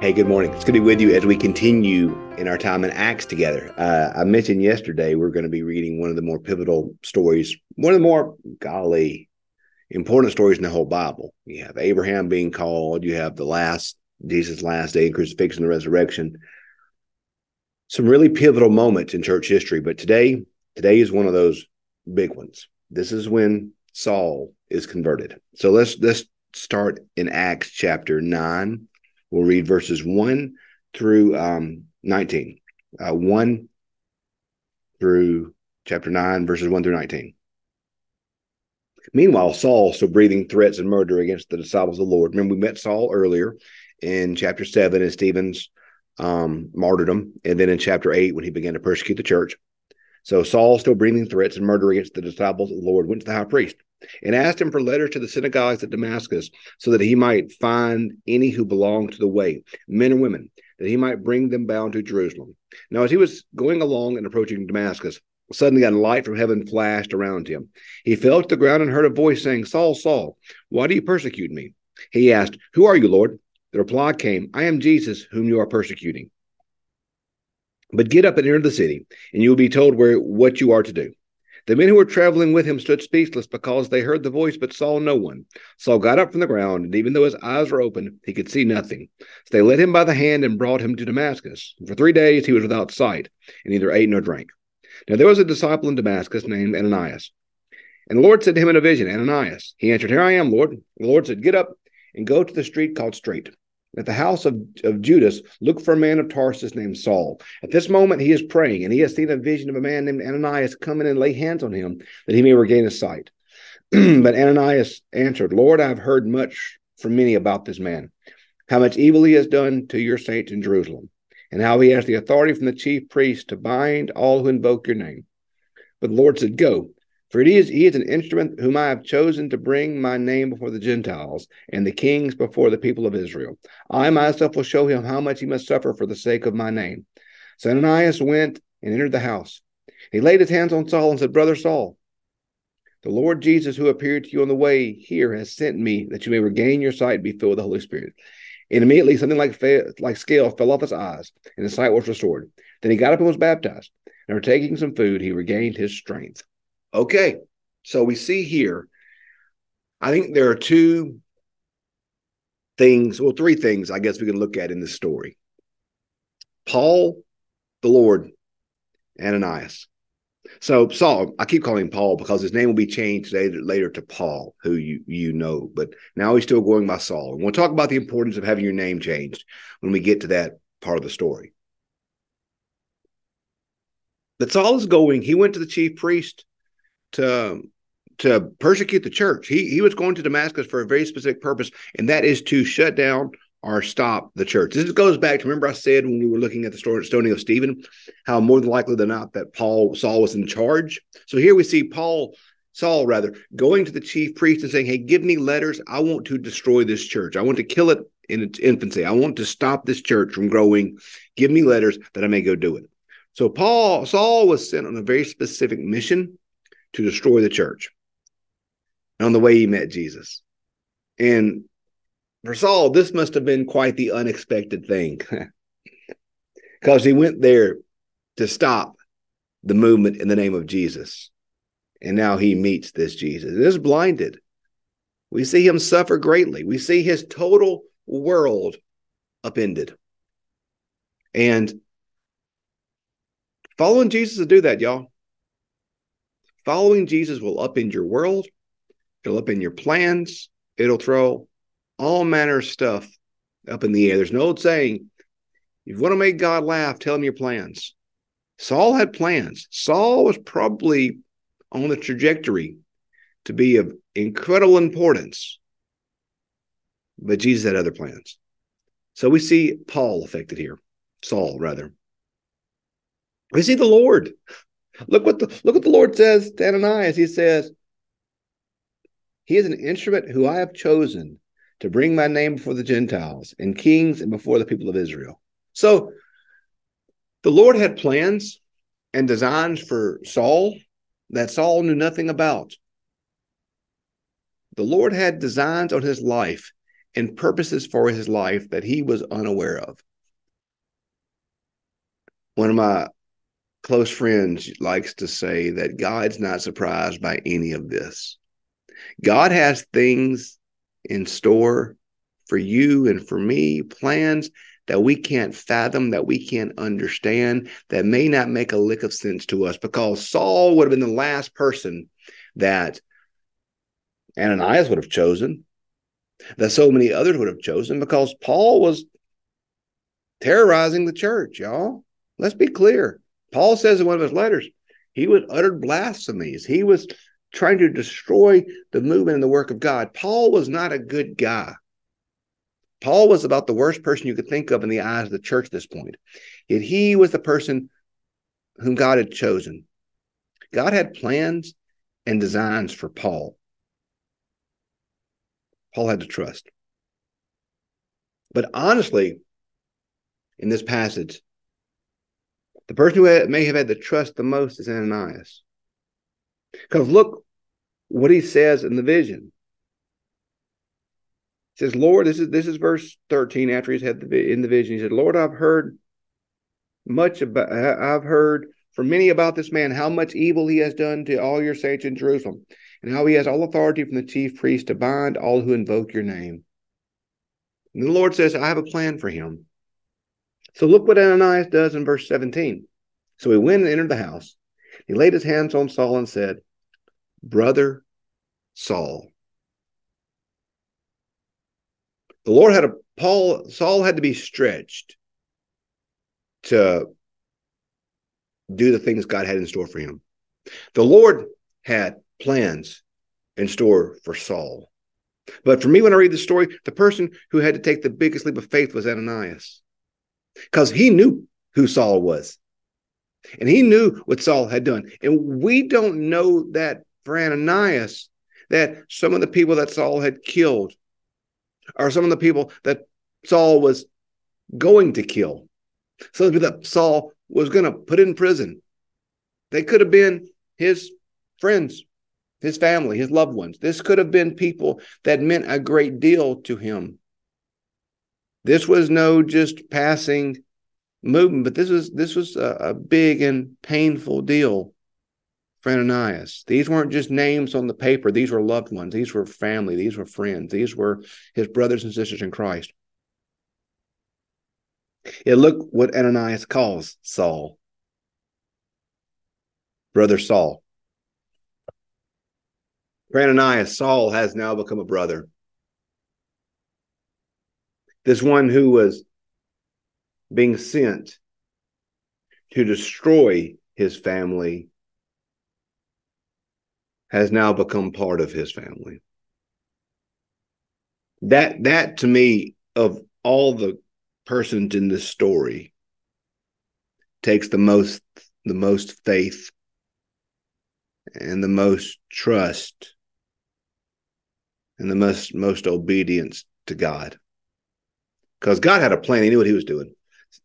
Hey, good morning. It's good to be with you as we continue in our time in Acts together. Uh, I mentioned yesterday we're going to be reading one of the more pivotal stories, one of the more, golly, important stories in the whole Bible. You have Abraham being called, you have the last, Jesus' last day, crucifixion, the resurrection. Some really pivotal moments in church history, but today, today is one of those big ones. This is when Saul is converted. So let's let's start in Acts chapter 9 We'll read verses 1 through um, 19. Uh, 1 through chapter 9, verses 1 through 19. Meanwhile, Saul still breathing threats and murder against the disciples of the Lord. Remember, we met Saul earlier in chapter 7 in Stephen's um, martyrdom, and then in chapter 8 when he began to persecute the church. So Saul, still breathing threats and murder against the disciples of the Lord, went to the high priest and asked him for letters to the synagogues at Damascus, so that he might find any who belonged to the way, men and women, that he might bring them bound to Jerusalem. Now, as he was going along and approaching Damascus, suddenly a light from heaven flashed around him. He fell to the ground and heard a voice saying, Saul, Saul, why do you persecute me? He asked, Who are you, Lord? The reply came, I am Jesus, whom you are persecuting. But get up and enter the city, and you will be told where what you are to do. The men who were traveling with him stood speechless because they heard the voice but saw no one. Saul got up from the ground, and even though his eyes were open, he could see nothing. So they led him by the hand and brought him to Damascus. For three days he was without sight, and neither ate nor drank. Now there was a disciple in Damascus named Ananias. And the Lord said to him in a vision, Ananias. He answered, Here I am, Lord. The Lord said, Get up and go to the street called Straight at the house of, of Judas, look for a man of Tarsus named Saul. At this moment, he is praying, and he has seen a vision of a man named Ananias come in and lay hands on him that he may regain his sight. but Ananias answered, Lord, I have heard much from many about this man, how much evil he has done to your saints in Jerusalem, and how he has the authority from the chief priest to bind all who invoke your name. But the Lord said, Go, for it is he is an instrument whom I have chosen to bring my name before the Gentiles and the kings before the people of Israel. I myself will show him how much he must suffer for the sake of my name. So Ananias went and entered the house. He laid his hands on Saul and said, Brother Saul, the Lord Jesus, who appeared to you on the way here, has sent me that you may regain your sight and be filled with the Holy Spirit. And immediately something like, like scale fell off his eyes, and his sight was restored. Then he got up and was baptized. And after taking some food, he regained his strength. Okay, so we see here, I think there are two things, well, three things I guess we can look at in this story Paul, the Lord, Ananias. So Saul, I keep calling him Paul because his name will be changed later, later to Paul, who you you know, but now he's still going by Saul. And we'll talk about the importance of having your name changed when we get to that part of the story. But Saul is going, he went to the chief priest to to persecute the church. He he was going to Damascus for a very specific purpose, and that is to shut down or stop the church. This goes back to remember I said when we were looking at the story of stoning of Stephen, how more than likely than not that Paul Saul was in charge. So here we see Paul Saul rather going to the chief priest and saying, "Hey, give me letters. I want to destroy this church. I want to kill it in its infancy. I want to stop this church from growing. Give me letters that I may go do it." So Paul Saul was sent on a very specific mission to destroy the church. On the way, he met Jesus. And for Saul, this must have been quite the unexpected thing because he went there to stop the movement in the name of Jesus. And now he meets this Jesus and is blinded. We see him suffer greatly. We see his total world upended. And following Jesus to do that, y'all. Following Jesus will upend your world, it'll upend your plans, it'll throw all manner of stuff up in the air. There's an old saying, if you want to make God laugh, tell him your plans. Saul had plans. Saul was probably on the trajectory to be of incredible importance, but Jesus had other plans. So we see Paul affected here, Saul rather. We see the Lord Look what the look what the Lord says to Ananias. He says, He is an instrument who I have chosen to bring my name before the Gentiles and kings and before the people of Israel. So the Lord had plans and designs for Saul that Saul knew nothing about. The Lord had designs on his life and purposes for his life that he was unaware of. One of my close friends likes to say that God's not surprised by any of this. God has things in store for you and for me, plans that we can't fathom, that we can't understand, that may not make a lick of sense to us because Saul would have been the last person that Ananias would have chosen, that so many others would have chosen because Paul was terrorizing the church, y'all. Let's be clear. Paul says in one of his letters, he was uttered blasphemies. He was trying to destroy the movement and the work of God. Paul was not a good guy. Paul was about the worst person you could think of in the eyes of the church at this point. Yet he was the person whom God had chosen. God had plans and designs for Paul. Paul had to trust. But honestly, in this passage, the person who may have had to trust the most is Ananias. Because look what he says in the vision. He says, Lord, this is this is verse 13 after he's had the in the vision. He said, Lord, I've heard much about I've heard from many about this man, how much evil he has done to all your saints in Jerusalem, and how he has all authority from the chief priest to bind all who invoke your name. And the Lord says, I have a plan for him. So look what Ananias does in verse 17. So he went and entered the house. He laid his hands on Saul and said, Brother Saul. The Lord had a Paul, Saul had to be stretched to do the things God had in store for him. The Lord had plans in store for Saul. But for me, when I read the story, the person who had to take the biggest leap of faith was Ananias because he knew who Saul was and he knew what Saul had done. And we don't know that for Ananias, that some of the people that Saul had killed are some of the people that Saul was going to kill. Some of the people that Saul was going to put in prison. They could have been his friends, his family, his loved ones. This could have been people that meant a great deal to him. This was no just passing movement, but this was this was a, a big and painful deal for Ananias. These weren't just names on the paper. These were loved ones. These were family. These were friends. These were his brothers and sisters in Christ. Yeah, look what Ananias calls Saul. Brother Saul. For Ananias, Saul has now become a brother. This one who was being sent to destroy his family has now become part of his family. That that to me of all the persons in this story takes the most the most faith and the most trust and the most most obedience to God. Because God had a plan, he knew what he was doing.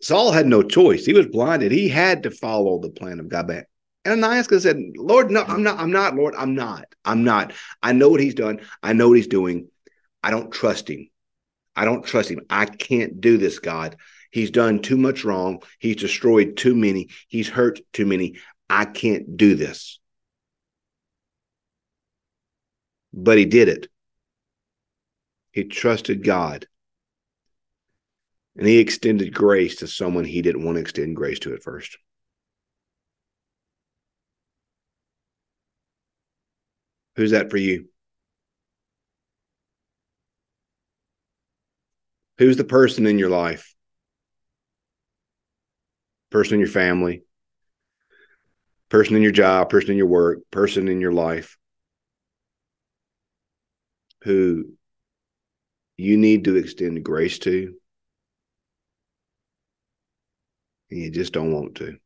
Saul had no choice. He was blinded. He had to follow the plan of God. And Ananias said, Lord, no, I'm not, I'm not, Lord, I'm not. I'm not. I know what he's done. I know what he's doing. I don't trust him. I don't trust him. I can't do this, God. He's done too much wrong. He's destroyed too many. He's hurt too many. I can't do this. But he did it. He trusted God. And he extended grace to someone he didn't want to extend grace to at first. Who's that for you? Who's the person in your life? Person in your family, person in your job, person in your work, person in your life who you need to extend grace to, and you just don't want to.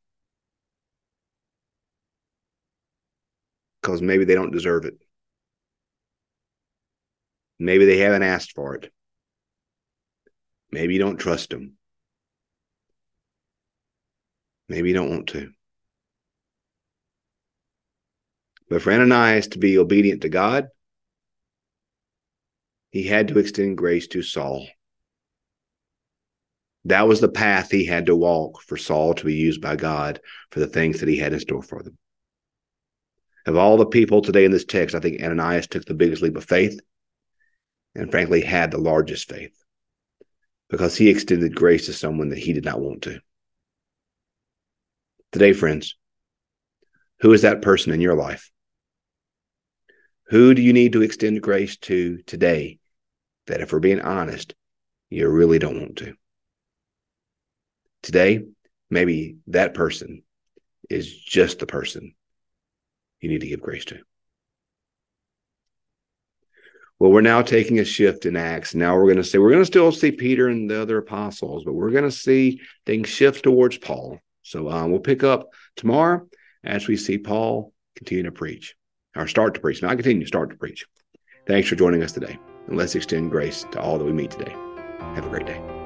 Because maybe they don't deserve it. Maybe they haven't asked for it. Maybe you don't trust them. Maybe you don't want to. But for Ananias to be obedient to God he had to extend grace to Saul. That was the path he had to walk for Saul to be used by God for the things that he had in store for them. Of all the people today in this text, I think Ananias took the biggest leap of faith and frankly had the largest faith because he extended grace to someone that he did not want to. Today, friends, who is that person in your life? Who do you need to extend grace to today that, if we're being honest, you really don't want to? Today, maybe that person is just the person you need to give grace to. Well, we're now taking a shift in Acts. Now we're going to say, we're going to still see Peter and the other apostles, but we're going to see things shift towards Paul. So um, we'll pick up tomorrow as we see Paul continue to preach, or start to preach, not continue, to start to preach. Thanks for joining us today. And let's extend grace to all that we meet today. Have a great day.